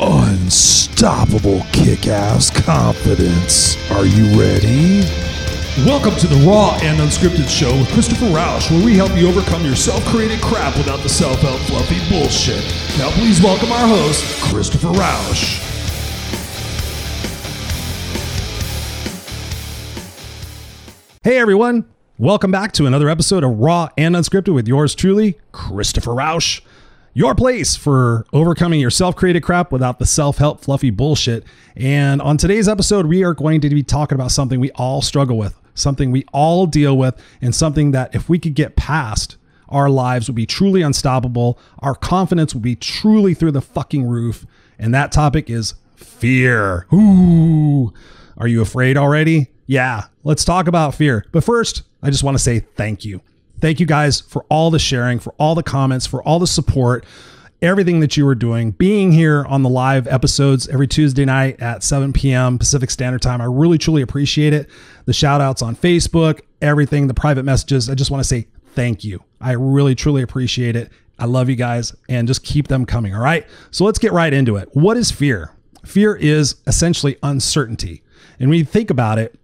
unstoppable kick ass confidence. Are you ready? Welcome to the Raw and Unscripted Show with Christopher Rausch, where we help you overcome your self created crap without the self help fluffy bullshit. Now, please welcome our host, Christopher Rausch. Hey everyone, welcome back to another episode of Raw and Unscripted with yours truly, Christopher Rausch. Your place for overcoming your self created crap without the self help fluffy bullshit. And on today's episode, we are going to be talking about something we all struggle with, something we all deal with, and something that if we could get past, our lives would be truly unstoppable. Our confidence would be truly through the fucking roof. And that topic is fear. Ooh. Are you afraid already? Yeah, let's talk about fear. But first, I just want to say thank you. Thank you guys for all the sharing, for all the comments, for all the support, everything that you are doing, being here on the live episodes every Tuesday night at 7 p.m. Pacific Standard Time. I really, truly appreciate it. The shout outs on Facebook, everything, the private messages. I just want to say thank you. I really, truly appreciate it. I love you guys and just keep them coming. All right. So let's get right into it. What is fear? Fear is essentially uncertainty. And when you think about it,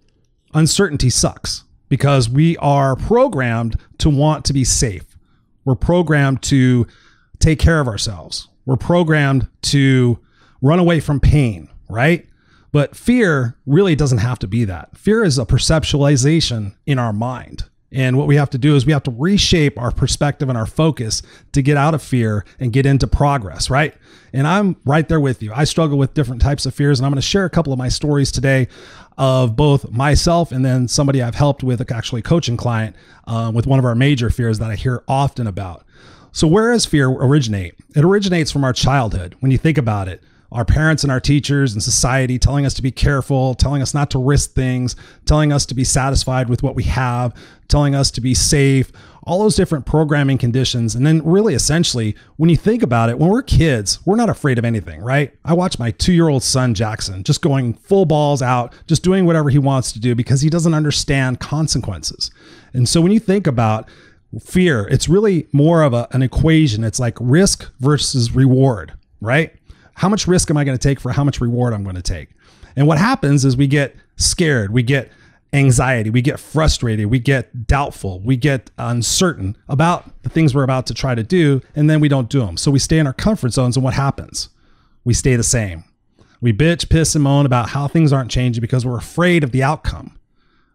uncertainty sucks because we are programmed to want to be safe. We're programmed to take care of ourselves. We're programmed to run away from pain, right? But fear really doesn't have to be that. Fear is a perceptualization in our mind. And what we have to do is we have to reshape our perspective and our focus to get out of fear and get into progress, right? And I'm right there with you. I struggle with different types of fears, and I'm going to share a couple of my stories today of both myself and then somebody I've helped with, actually coaching client, um, with one of our major fears that I hear often about. So, where does fear originate? It originates from our childhood. When you think about it, our parents and our teachers and society telling us to be careful, telling us not to risk things, telling us to be satisfied with what we have, telling us to be safe, all those different programming conditions. And then, really, essentially, when you think about it, when we're kids, we're not afraid of anything, right? I watch my two year old son, Jackson, just going full balls out, just doing whatever he wants to do because he doesn't understand consequences. And so, when you think about fear, it's really more of a, an equation. It's like risk versus reward, right? How much risk am I going to take for how much reward I'm going to take? And what happens is we get scared, we get anxiety, we get frustrated, we get doubtful, we get uncertain about the things we're about to try to do, and then we don't do them. So we stay in our comfort zones, and what happens? We stay the same. We bitch, piss, and moan about how things aren't changing because we're afraid of the outcome.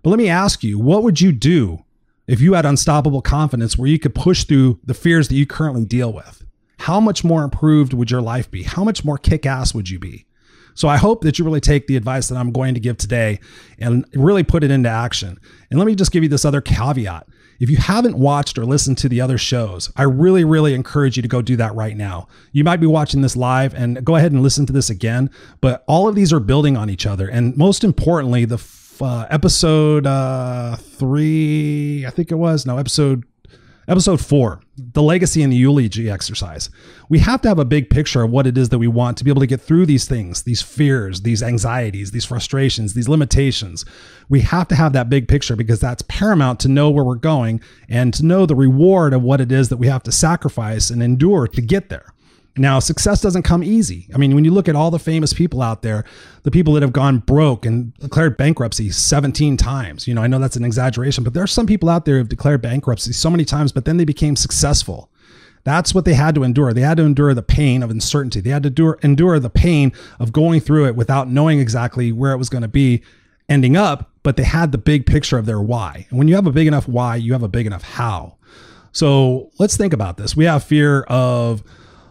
But let me ask you, what would you do if you had unstoppable confidence where you could push through the fears that you currently deal with? How much more improved would your life be? How much more kick ass would you be? So I hope that you really take the advice that I'm going to give today and really put it into action. And let me just give you this other caveat. If you haven't watched or listened to the other shows, I really, really encourage you to go do that right now. You might be watching this live and go ahead and listen to this again, but all of these are building on each other. And most importantly, the uh, episode uh, three, I think it was, no, episode Episode four, the legacy and the eulogy exercise. We have to have a big picture of what it is that we want to be able to get through these things, these fears, these anxieties, these frustrations, these limitations. We have to have that big picture because that's paramount to know where we're going and to know the reward of what it is that we have to sacrifice and endure to get there. Now, success doesn't come easy. I mean, when you look at all the famous people out there, the people that have gone broke and declared bankruptcy 17 times, you know, I know that's an exaggeration, but there are some people out there who've declared bankruptcy so many times, but then they became successful. That's what they had to endure. They had to endure the pain of uncertainty. They had to endure, endure the pain of going through it without knowing exactly where it was going to be ending up, but they had the big picture of their why. And when you have a big enough why, you have a big enough how. So let's think about this. We have fear of,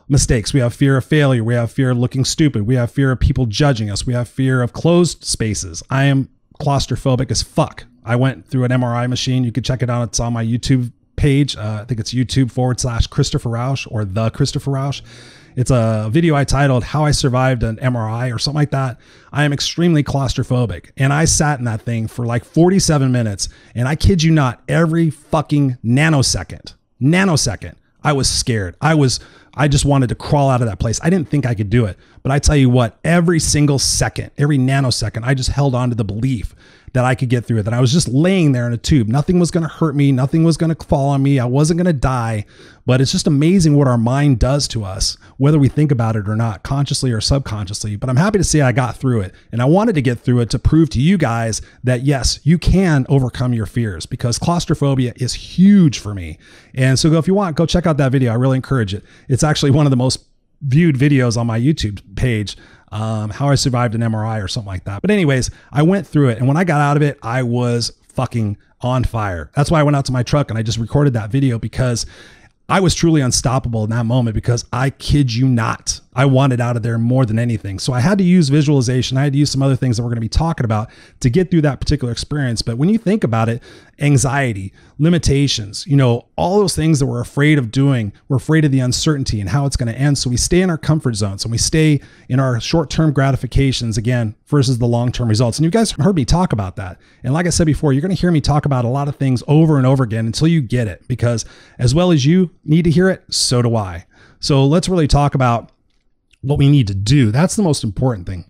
mistakes. We have fear of failure. We have fear of looking stupid. We have fear of people judging us. We have fear of closed spaces. I am claustrophobic as fuck. I went through an MRI machine. You can check it out. It's on my YouTube page. Uh, I think it's YouTube forward slash Christopher Rausch or the Christopher Rausch. It's a video I titled How I Survived an MRI or something like that. I am extremely claustrophobic. And I sat in that thing for like 47 minutes. And I kid you not, every fucking nanosecond, nanosecond, I was scared. I was I just wanted to crawl out of that place. I didn't think I could do it. But I tell you what, every single second, every nanosecond, I just held on to the belief that I could get through it, that I was just laying there in a tube. Nothing was going to hurt me. Nothing was going to fall on me. I wasn't going to die. But it's just amazing what our mind does to us, whether we think about it or not, consciously or subconsciously. But I'm happy to say I got through it. And I wanted to get through it to prove to you guys that yes, you can overcome your fears because claustrophobia is huge for me. And so if you want, go check out that video. I really encourage it. It's actually one of the most viewed videos on my YouTube page. Um, how I survived an MRI or something like that. But, anyways, I went through it. And when I got out of it, I was fucking on fire. That's why I went out to my truck and I just recorded that video because I was truly unstoppable in that moment because I kid you not, I wanted out of there more than anything. So I had to use visualization. I had to use some other things that we're going to be talking about to get through that particular experience. But when you think about it, anxiety, limitations, you know, all those things that we're afraid of doing, we're afraid of the uncertainty and how it's going to end. So we stay in our comfort zones and we stay in our short term gratifications again versus the long term results. And you guys heard me talk about that. And like I said before, you're going to hear me talk about a lot of things over and over again until you get it because as well as you need to hear it, so do I. So let's really talk about what we need to do. That's the most important thing.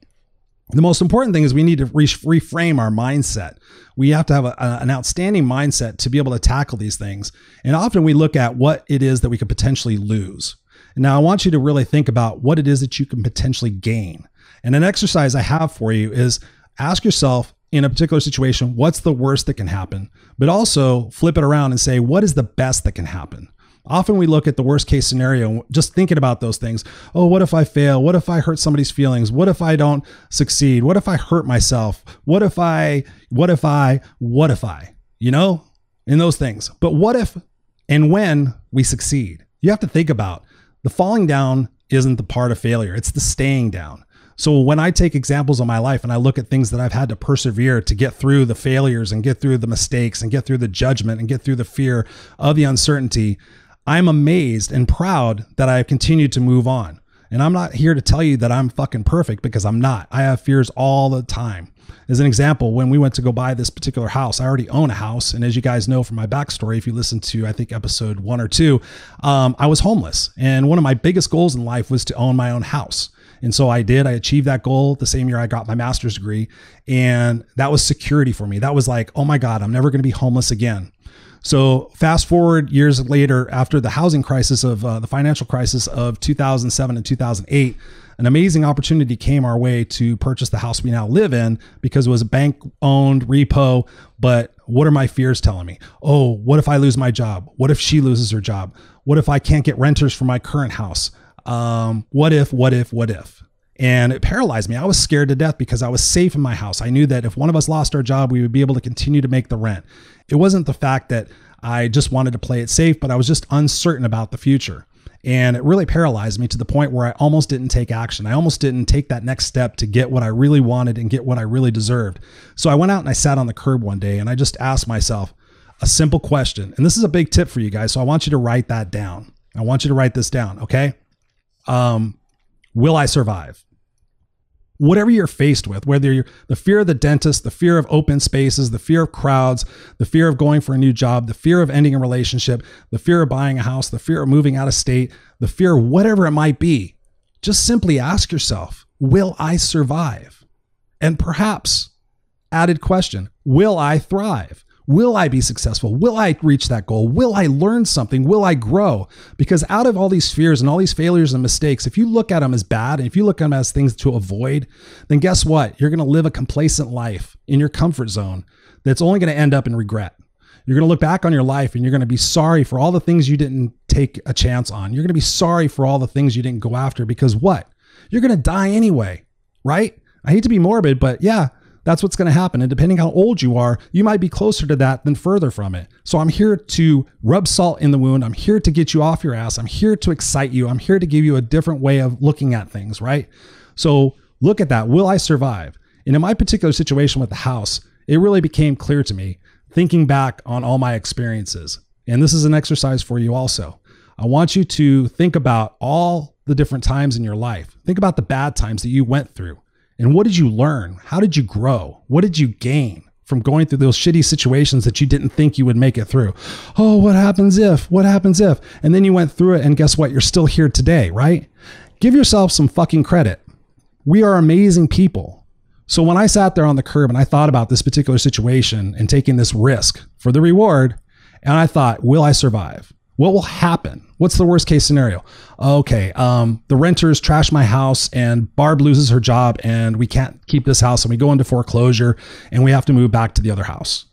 The most important thing is we need to re- reframe our mindset. We have to have a, a, an outstanding mindset to be able to tackle these things. And often we look at what it is that we could potentially lose. Now, I want you to really think about what it is that you can potentially gain. And an exercise I have for you is ask yourself in a particular situation, what's the worst that can happen? But also flip it around and say, what is the best that can happen? Often we look at the worst case scenario, just thinking about those things. Oh, what if I fail? What if I hurt somebody's feelings? What if I don't succeed? What if I hurt myself? What if I, what if I, what if I, you know, in those things. But what if and when we succeed? You have to think about the falling down isn't the part of failure, it's the staying down. So when I take examples of my life and I look at things that I've had to persevere to get through the failures and get through the mistakes and get through the judgment and get through the fear of the uncertainty, I'm amazed and proud that I have continued to move on. And I'm not here to tell you that I'm fucking perfect because I'm not. I have fears all the time. As an example, when we went to go buy this particular house, I already own a house. And as you guys know from my backstory, if you listen to, I think, episode one or two, um, I was homeless. And one of my biggest goals in life was to own my own house. And so I did. I achieved that goal the same year I got my master's degree. And that was security for me. That was like, oh my God, I'm never going to be homeless again. So fast forward years later, after the housing crisis of uh, the financial crisis of 2007 and 2008, an amazing opportunity came our way to purchase the house we now live in because it was a bank owned repo. But what are my fears telling me? Oh, what if I lose my job? What if she loses her job? What if I can't get renters for my current house? Um, what if, what if, what if? And it paralyzed me. I was scared to death because I was safe in my house. I knew that if one of us lost our job, we would be able to continue to make the rent. It wasn't the fact that I just wanted to play it safe, but I was just uncertain about the future. And it really paralyzed me to the point where I almost didn't take action. I almost didn't take that next step to get what I really wanted and get what I really deserved. So I went out and I sat on the curb one day and I just asked myself a simple question. And this is a big tip for you guys. So I want you to write that down. I want you to write this down. Okay. Um, will I survive? Whatever you're faced with, whether you're the fear of the dentist, the fear of open spaces, the fear of crowds, the fear of going for a new job, the fear of ending a relationship, the fear of buying a house, the fear of moving out of state, the fear of whatever it might be, just simply ask yourself, will I survive? And perhaps, added question, will I thrive? Will I be successful? Will I reach that goal? Will I learn something? Will I grow? Because out of all these fears and all these failures and mistakes, if you look at them as bad and if you look at them as things to avoid, then guess what? You're going to live a complacent life in your comfort zone that's only going to end up in regret. You're going to look back on your life and you're going to be sorry for all the things you didn't take a chance on. You're going to be sorry for all the things you didn't go after because what? You're going to die anyway, right? I hate to be morbid, but yeah, that's what's going to happen. And depending how old you are, you might be closer to that than further from it. So I'm here to rub salt in the wound. I'm here to get you off your ass. I'm here to excite you. I'm here to give you a different way of looking at things, right? So look at that. Will I survive? And in my particular situation with the house, it really became clear to me thinking back on all my experiences. And this is an exercise for you also. I want you to think about all the different times in your life. Think about the bad times that you went through. And what did you learn? How did you grow? What did you gain from going through those shitty situations that you didn't think you would make it through? Oh, what happens if? What happens if? And then you went through it, and guess what? You're still here today, right? Give yourself some fucking credit. We are amazing people. So when I sat there on the curb and I thought about this particular situation and taking this risk for the reward, and I thought, will I survive? What will happen? What's the worst case scenario? Okay, um, the renters trash my house and Barb loses her job and we can't keep this house and we go into foreclosure and we have to move back to the other house.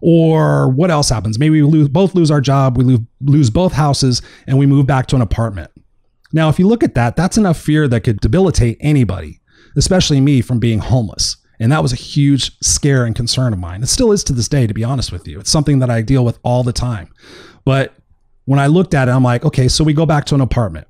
Or what else happens? Maybe we lose, both lose our job, we lose, lose both houses, and we move back to an apartment. Now, if you look at that, that's enough fear that could debilitate anybody, especially me from being homeless. And that was a huge scare and concern of mine. It still is to this day, to be honest with you. It's something that I deal with all the time. But when I looked at it, I'm like, okay, so we go back to an apartment.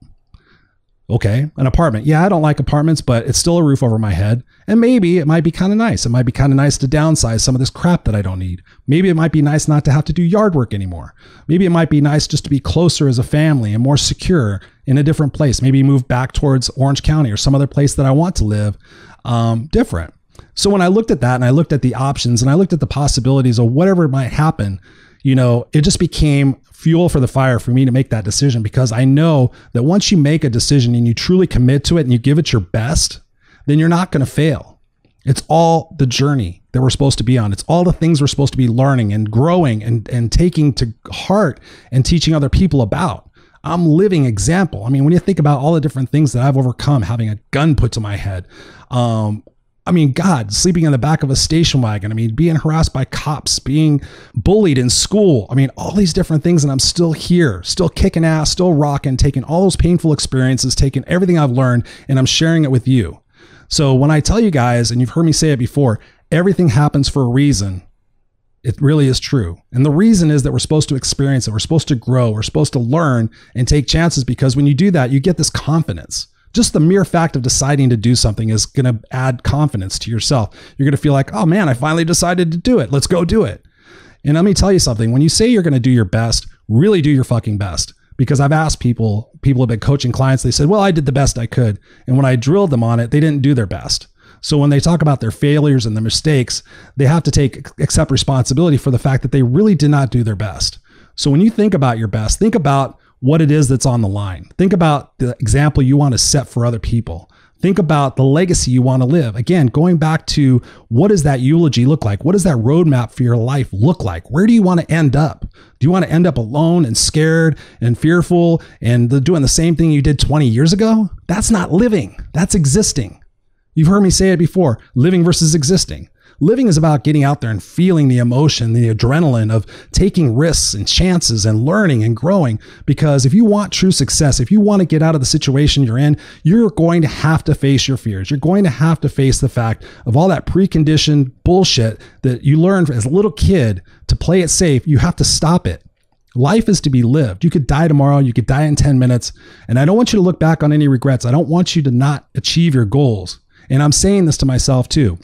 Okay, an apartment. Yeah, I don't like apartments, but it's still a roof over my head. And maybe it might be kind of nice. It might be kind of nice to downsize some of this crap that I don't need. Maybe it might be nice not to have to do yard work anymore. Maybe it might be nice just to be closer as a family and more secure in a different place. Maybe move back towards Orange County or some other place that I want to live um, different. So when I looked at that and I looked at the options and I looked at the possibilities of whatever might happen, you know, it just became fuel for the fire for me to make that decision because I know that once you make a decision and you truly commit to it and you give it your best, then you're not going to fail. It's all the journey that we're supposed to be on. It's all the things we're supposed to be learning and growing and, and taking to heart and teaching other people about. I'm living example. I mean, when you think about all the different things that I've overcome, having a gun put to my head, um, I mean, God, sleeping in the back of a station wagon. I mean, being harassed by cops, being bullied in school. I mean, all these different things. And I'm still here, still kicking ass, still rocking, taking all those painful experiences, taking everything I've learned, and I'm sharing it with you. So when I tell you guys, and you've heard me say it before, everything happens for a reason. It really is true. And the reason is that we're supposed to experience it. We're supposed to grow. We're supposed to learn and take chances because when you do that, you get this confidence just the mere fact of deciding to do something is going to add confidence to yourself. You're going to feel like, oh man, I finally decided to do it. Let's go do it. And let me tell you something when you say you're going to do your best, really do your fucking best. Because I've asked people, people have been coaching clients, they said, well, I did the best I could. And when I drilled them on it, they didn't do their best. So when they talk about their failures and their mistakes, they have to take accept responsibility for the fact that they really did not do their best. So when you think about your best, think about what it is that's on the line. Think about the example you want to set for other people. Think about the legacy you want to live. Again, going back to what does that eulogy look like? What does that roadmap for your life look like? Where do you want to end up? Do you want to end up alone and scared and fearful and doing the same thing you did 20 years ago? That's not living, that's existing. You've heard me say it before living versus existing. Living is about getting out there and feeling the emotion, the adrenaline of taking risks and chances and learning and growing. Because if you want true success, if you want to get out of the situation you're in, you're going to have to face your fears. You're going to have to face the fact of all that preconditioned bullshit that you learned as a little kid to play it safe. You have to stop it. Life is to be lived. You could die tomorrow. You could die in 10 minutes. And I don't want you to look back on any regrets. I don't want you to not achieve your goals. And I'm saying this to myself too.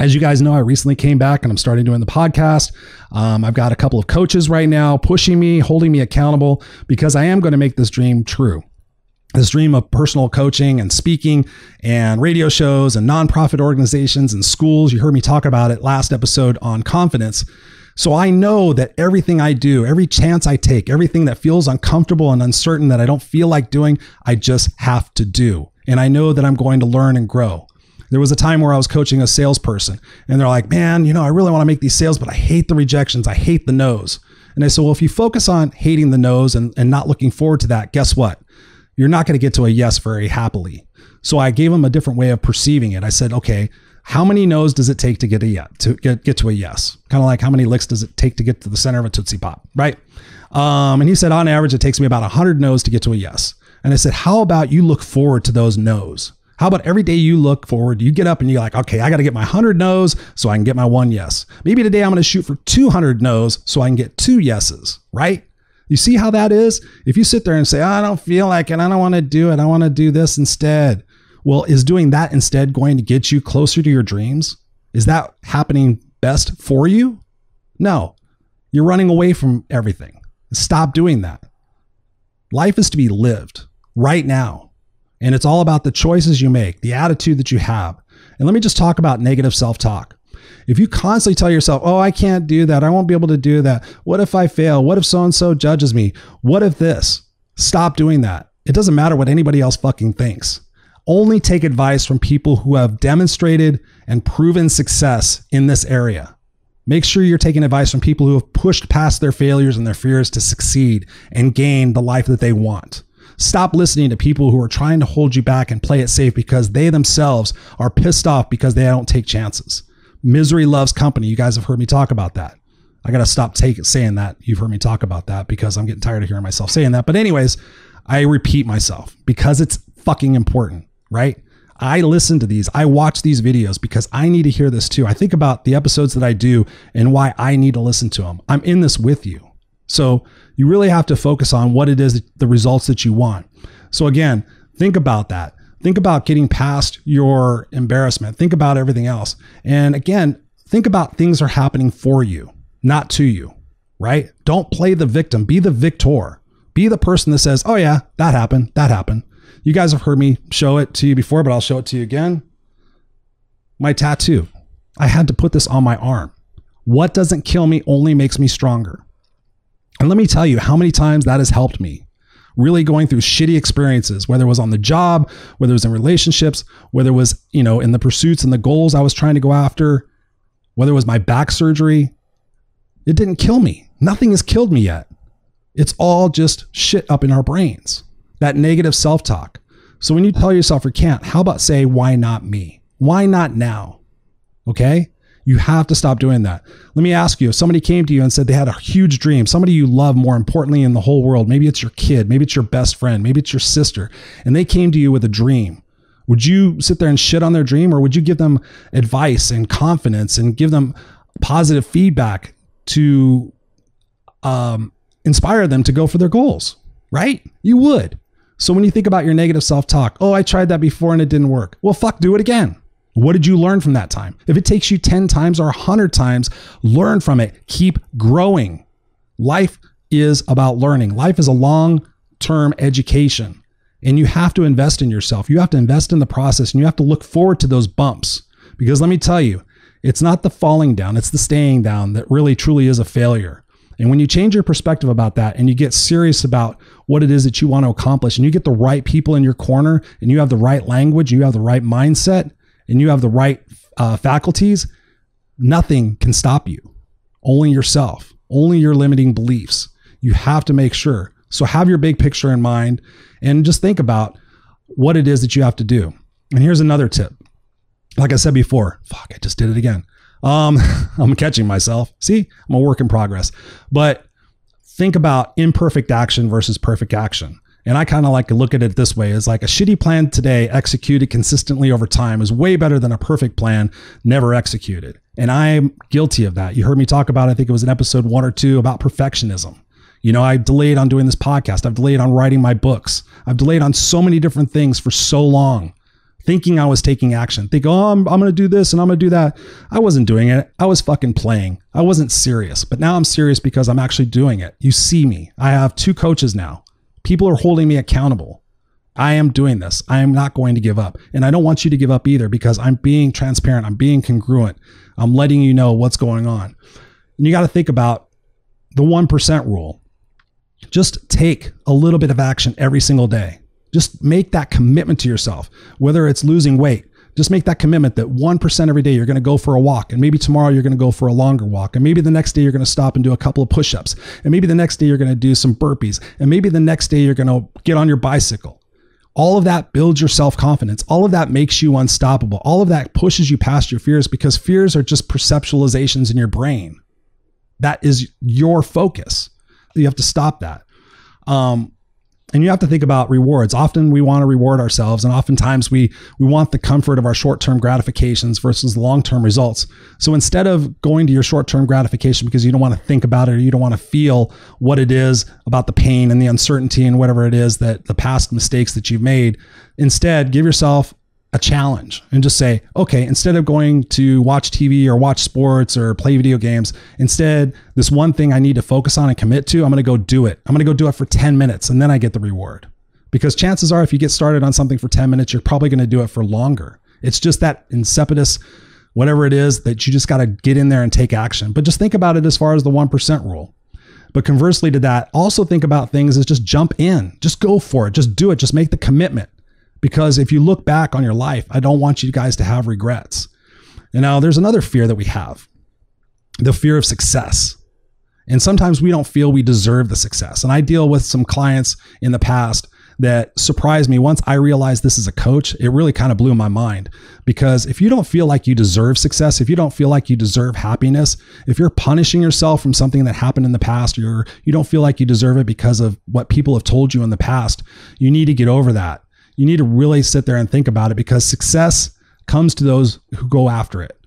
As you guys know, I recently came back and I'm starting doing the podcast. Um, I've got a couple of coaches right now pushing me, holding me accountable because I am going to make this dream true. This dream of personal coaching and speaking and radio shows and nonprofit organizations and schools. You heard me talk about it last episode on confidence. So I know that everything I do, every chance I take, everything that feels uncomfortable and uncertain that I don't feel like doing, I just have to do. And I know that I'm going to learn and grow. There was a time where I was coaching a salesperson and they're like, man, you know, I really want to make these sales, but I hate the rejections. I hate the no's. And I said, well, if you focus on hating the no's and, and not looking forward to that, guess what? You're not going to get to a yes very happily. So I gave him a different way of perceiving it. I said, okay, how many no's does it take to get a yes, to get, get to a yes? Kind of like how many licks does it take to get to the center of a Tootsie Pop, right? Um, and he said, on average, it takes me about 100 no's to get to a yes. And I said, how about you look forward to those no's? How about every day you look forward, you get up and you're like, okay, I got to get my 100 no's so I can get my one yes. Maybe today I'm going to shoot for 200 no's so I can get two yeses, right? You see how that is? If you sit there and say, I don't feel like it, I don't want to do it, I want to do this instead. Well, is doing that instead going to get you closer to your dreams? Is that happening best for you? No. You're running away from everything. Stop doing that. Life is to be lived right now. And it's all about the choices you make, the attitude that you have. And let me just talk about negative self talk. If you constantly tell yourself, oh, I can't do that, I won't be able to do that. What if I fail? What if so and so judges me? What if this? Stop doing that. It doesn't matter what anybody else fucking thinks. Only take advice from people who have demonstrated and proven success in this area. Make sure you're taking advice from people who have pushed past their failures and their fears to succeed and gain the life that they want. Stop listening to people who are trying to hold you back and play it safe because they themselves are pissed off because they don't take chances. Misery loves company. You guys have heard me talk about that. I got to stop take, saying that. You've heard me talk about that because I'm getting tired of hearing myself saying that. But, anyways, I repeat myself because it's fucking important, right? I listen to these, I watch these videos because I need to hear this too. I think about the episodes that I do and why I need to listen to them. I'm in this with you. So you really have to focus on what it is, the results that you want. So again, think about that. Think about getting past your embarrassment. Think about everything else. And again, think about things are happening for you, not to you, right? Don't play the victim, be the victor. Be the person that says, oh, yeah, that happened. That happened. You guys have heard me show it to you before, but I'll show it to you again. My tattoo. I had to put this on my arm. What doesn't kill me only makes me stronger. And let me tell you how many times that has helped me. Really going through shitty experiences, whether it was on the job, whether it was in relationships, whether it was, you know, in the pursuits and the goals I was trying to go after, whether it was my back surgery. It didn't kill me. Nothing has killed me yet. It's all just shit up in our brains, that negative self talk. So when you tell yourself you can't, how about say, why not me? Why not now? Okay. You have to stop doing that. Let me ask you if somebody came to you and said they had a huge dream, somebody you love more importantly in the whole world, maybe it's your kid, maybe it's your best friend, maybe it's your sister, and they came to you with a dream. Would you sit there and shit on their dream or would you give them advice and confidence and give them positive feedback to um, inspire them to go for their goals, right? You would. So when you think about your negative self talk, oh, I tried that before and it didn't work. Well, fuck, do it again. What did you learn from that time? If it takes you 10 times or 100 times, learn from it. Keep growing. Life is about learning, life is a long term education. And you have to invest in yourself. You have to invest in the process and you have to look forward to those bumps. Because let me tell you, it's not the falling down, it's the staying down that really truly is a failure. And when you change your perspective about that and you get serious about what it is that you want to accomplish and you get the right people in your corner and you have the right language, you have the right mindset, and you have the right uh, faculties, nothing can stop you. Only yourself, only your limiting beliefs. You have to make sure. So have your big picture in mind and just think about what it is that you have to do. And here's another tip. Like I said before, fuck, I just did it again. Um, I'm catching myself. See, I'm a work in progress. But think about imperfect action versus perfect action. And I kind of like to look at it this way as like a shitty plan today executed consistently over time is way better than a perfect plan never executed. And I'm guilty of that. You heard me talk about, I think it was in episode one or two about perfectionism. You know, I delayed on doing this podcast. I've delayed on writing my books. I've delayed on so many different things for so long thinking I was taking action, think, oh, I'm, I'm going to do this and I'm going to do that. I wasn't doing it. I was fucking playing. I wasn't serious. But now I'm serious because I'm actually doing it. You see me. I have two coaches now. People are holding me accountable. I am doing this. I am not going to give up. And I don't want you to give up either because I'm being transparent. I'm being congruent. I'm letting you know what's going on. And you got to think about the 1% rule. Just take a little bit of action every single day. Just make that commitment to yourself, whether it's losing weight. Just make that commitment that 1% every day you're going to go for a walk. And maybe tomorrow you're going to go for a longer walk. And maybe the next day you're going to stop and do a couple of push ups. And maybe the next day you're going to do some burpees. And maybe the next day you're going to get on your bicycle. All of that builds your self confidence. All of that makes you unstoppable. All of that pushes you past your fears because fears are just perceptualizations in your brain. That is your focus. You have to stop that. Um, and you have to think about rewards. Often we want to reward ourselves and oftentimes we we want the comfort of our short-term gratifications versus long-term results. So instead of going to your short-term gratification because you don't want to think about it or you don't want to feel what it is about the pain and the uncertainty and whatever it is that the past mistakes that you've made instead give yourself a challenge and just say, okay, instead of going to watch TV or watch sports or play video games, instead, this one thing I need to focus on and commit to, I'm going to go do it. I'm going to go do it for 10 minutes and then I get the reward. Because chances are, if you get started on something for 10 minutes, you're probably going to do it for longer. It's just that insipidus, whatever it is, that you just got to get in there and take action. But just think about it as far as the 1% rule. But conversely to that, also think about things as just jump in, just go for it, just do it, just make the commitment Because if you look back on your life, I don't want you guys to have regrets. And now there's another fear that we have the fear of success. And sometimes we don't feel we deserve the success. And I deal with some clients in the past that surprised me once I realized this is a coach. It really kind of blew my mind because if you don't feel like you deserve success, if you don't feel like you deserve happiness, if you're punishing yourself from something that happened in the past, or you don't feel like you deserve it because of what people have told you in the past, you need to get over that. You need to really sit there and think about it because success comes to those who go after it.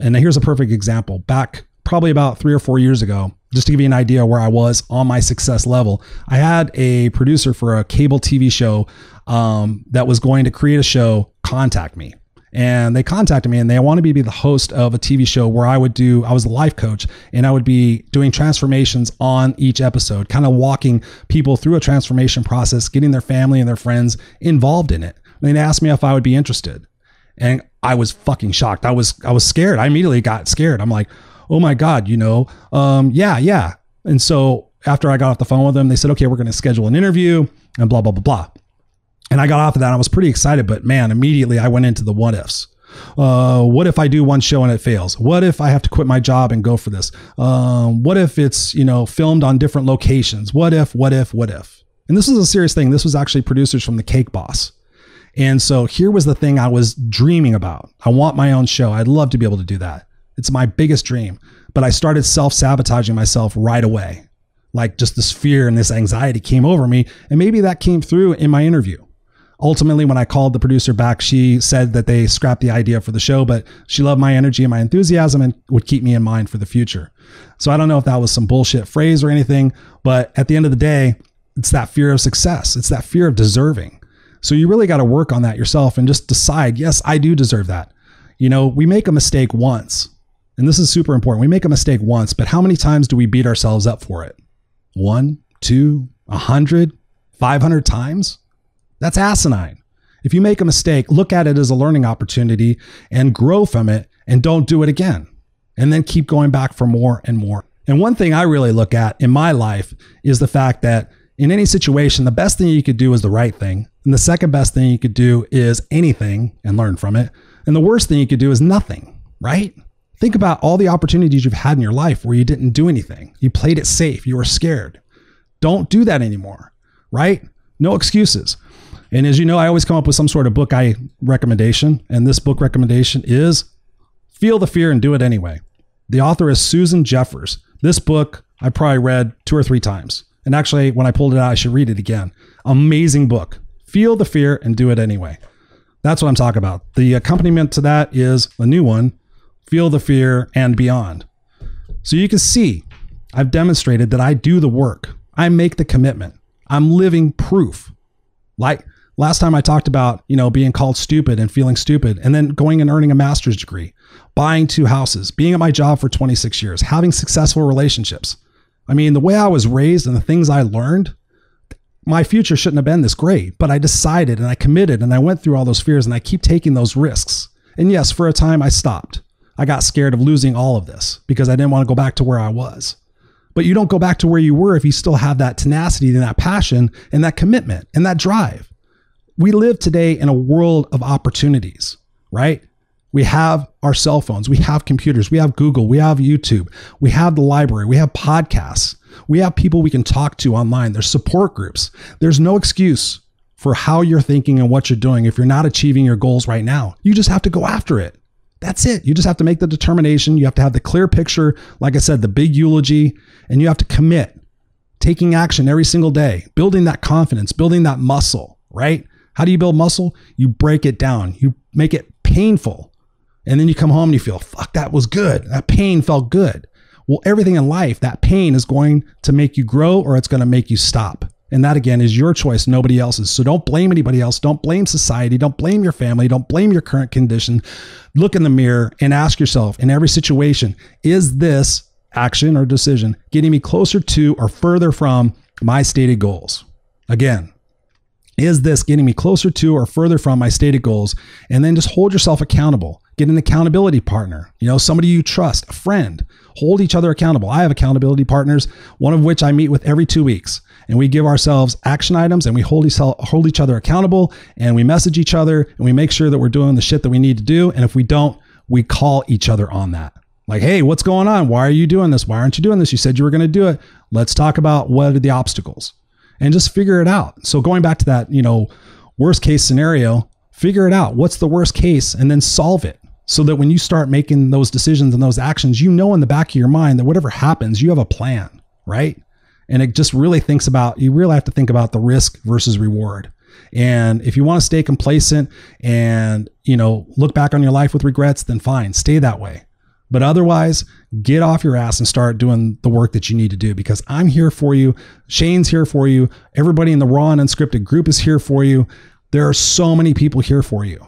And here's a perfect example. Back probably about three or four years ago, just to give you an idea where I was on my success level, I had a producer for a cable TV show um, that was going to create a show contact me. And they contacted me and they wanted me to be the host of a TV show where I would do, I was a life coach and I would be doing transformations on each episode, kind of walking people through a transformation process, getting their family and their friends involved in it. And they asked me if I would be interested. And I was fucking shocked. I was, I was scared. I immediately got scared. I'm like, oh my God, you know, um, yeah, yeah. And so after I got off the phone with them, they said, okay, we're going to schedule an interview and blah, blah, blah, blah. And I got off of that. I was pretty excited, but man, immediately I went into the what ifs. Uh, what if I do one show and it fails? What if I have to quit my job and go for this? Um, what if it's, you know, filmed on different locations? What if, what if, what if? And this was a serious thing. This was actually producers from the Cake Boss. And so here was the thing I was dreaming about. I want my own show. I'd love to be able to do that. It's my biggest dream. But I started self sabotaging myself right away. Like just this fear and this anxiety came over me. And maybe that came through in my interview. Ultimately, when I called the producer back, she said that they scrapped the idea for the show, but she loved my energy and my enthusiasm and would keep me in mind for the future. So I don't know if that was some bullshit phrase or anything, but at the end of the day, it's that fear of success. It's that fear of deserving. So you really got to work on that yourself and just decide, yes, I do deserve that. You know, we make a mistake once and this is super important. We make a mistake once, but how many times do we beat ourselves up for it? One, two, a hundred, five hundred times? That's asinine. If you make a mistake, look at it as a learning opportunity and grow from it and don't do it again. And then keep going back for more and more. And one thing I really look at in my life is the fact that in any situation, the best thing you could do is the right thing. And the second best thing you could do is anything and learn from it. And the worst thing you could do is nothing, right? Think about all the opportunities you've had in your life where you didn't do anything. You played it safe. You were scared. Don't do that anymore, right? No excuses. And as you know, I always come up with some sort of book I recommendation. And this book recommendation is Feel the Fear and Do It Anyway. The author is Susan Jeffers. This book I probably read two or three times. And actually, when I pulled it out, I should read it again. Amazing book. Feel the fear and do it anyway. That's what I'm talking about. The accompaniment to that is a new one feel the fear, and beyond. So you can see I've demonstrated that I do the work. I make the commitment. I'm living proof. Like last time I talked about, you know, being called stupid and feeling stupid and then going and earning a master's degree, buying two houses, being at my job for 26 years, having successful relationships. I mean, the way I was raised and the things I learned, my future shouldn't have been this great, but I decided and I committed and I went through all those fears and I keep taking those risks. And yes, for a time I stopped. I got scared of losing all of this because I didn't want to go back to where I was. But you don't go back to where you were if you still have that tenacity and that passion and that commitment and that drive. We live today in a world of opportunities, right? We have our cell phones, we have computers, we have Google, we have YouTube, we have the library, we have podcasts, we have people we can talk to online. There's support groups. There's no excuse for how you're thinking and what you're doing if you're not achieving your goals right now. You just have to go after it. That's it. You just have to make the determination. You have to have the clear picture. Like I said, the big eulogy, and you have to commit, taking action every single day, building that confidence, building that muscle, right? How do you build muscle? You break it down, you make it painful. And then you come home and you feel, fuck, that was good. That pain felt good. Well, everything in life, that pain is going to make you grow or it's going to make you stop. And that again is your choice, nobody else's. So don't blame anybody else. Don't blame society. Don't blame your family. Don't blame your current condition. Look in the mirror and ask yourself in every situation is this action or decision getting me closer to or further from my stated goals? Again, is this getting me closer to or further from my stated goals? And then just hold yourself accountable. Get an accountability partner, you know, somebody you trust, a friend. Hold each other accountable. I have accountability partners, one of which I meet with every two weeks. And we give ourselves action items and we hold each, hold each other accountable and we message each other and we make sure that we're doing the shit that we need to do. And if we don't, we call each other on that. Like, hey, what's going on? Why are you doing this? Why aren't you doing this? You said you were going to do it. Let's talk about what are the obstacles and just figure it out. So going back to that, you know, worst case scenario, figure it out. What's the worst case and then solve it so that when you start making those decisions and those actions, you know in the back of your mind that whatever happens, you have a plan, right? And it just really thinks about, you really have to think about the risk versus reward. And if you want to stay complacent and, you know, look back on your life with regrets, then fine, stay that way. But otherwise, get off your ass and start doing the work that you need to do because I'm here for you. Shane's here for you. Everybody in the raw and unscripted group is here for you. There are so many people here for you.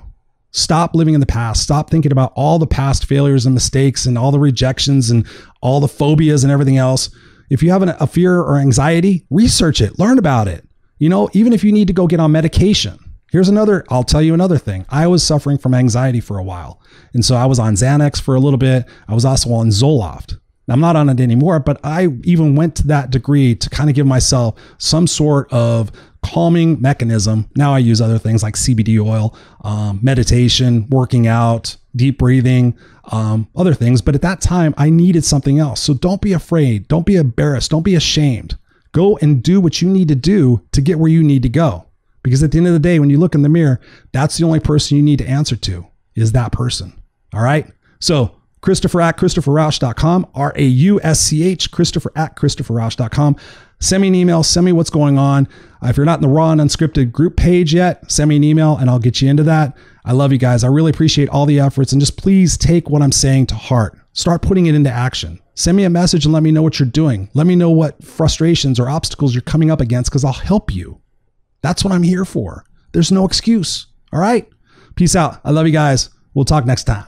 Stop living in the past. Stop thinking about all the past failures and mistakes and all the rejections and all the phobias and everything else. If you have an, a fear or anxiety, research it, learn about it. You know, even if you need to go get on medication. Here's another, I'll tell you another thing. I was suffering from anxiety for a while. And so I was on Xanax for a little bit. I was also on Zoloft. I'm not on it anymore, but I even went to that degree to kind of give myself some sort of calming mechanism. Now I use other things like CBD oil, um, meditation, working out, deep breathing, um, other things. But at that time, I needed something else. So don't be afraid. Don't be embarrassed. Don't be ashamed. Go and do what you need to do to get where you need to go. Because at the end of the day, when you look in the mirror, that's the only person you need to answer to is that person. All right. So Christopher at ChristopherRausch.com, R A U S C H, Christopher at ChristopherRausch.com. Send me an email, send me what's going on. Uh, if you're not in the raw and unscripted group page yet, send me an email and I'll get you into that. I love you guys. I really appreciate all the efforts and just please take what I'm saying to heart. Start putting it into action. Send me a message and let me know what you're doing. Let me know what frustrations or obstacles you're coming up against because I'll help you. That's what I'm here for. There's no excuse. All right. Peace out. I love you guys. We'll talk next time.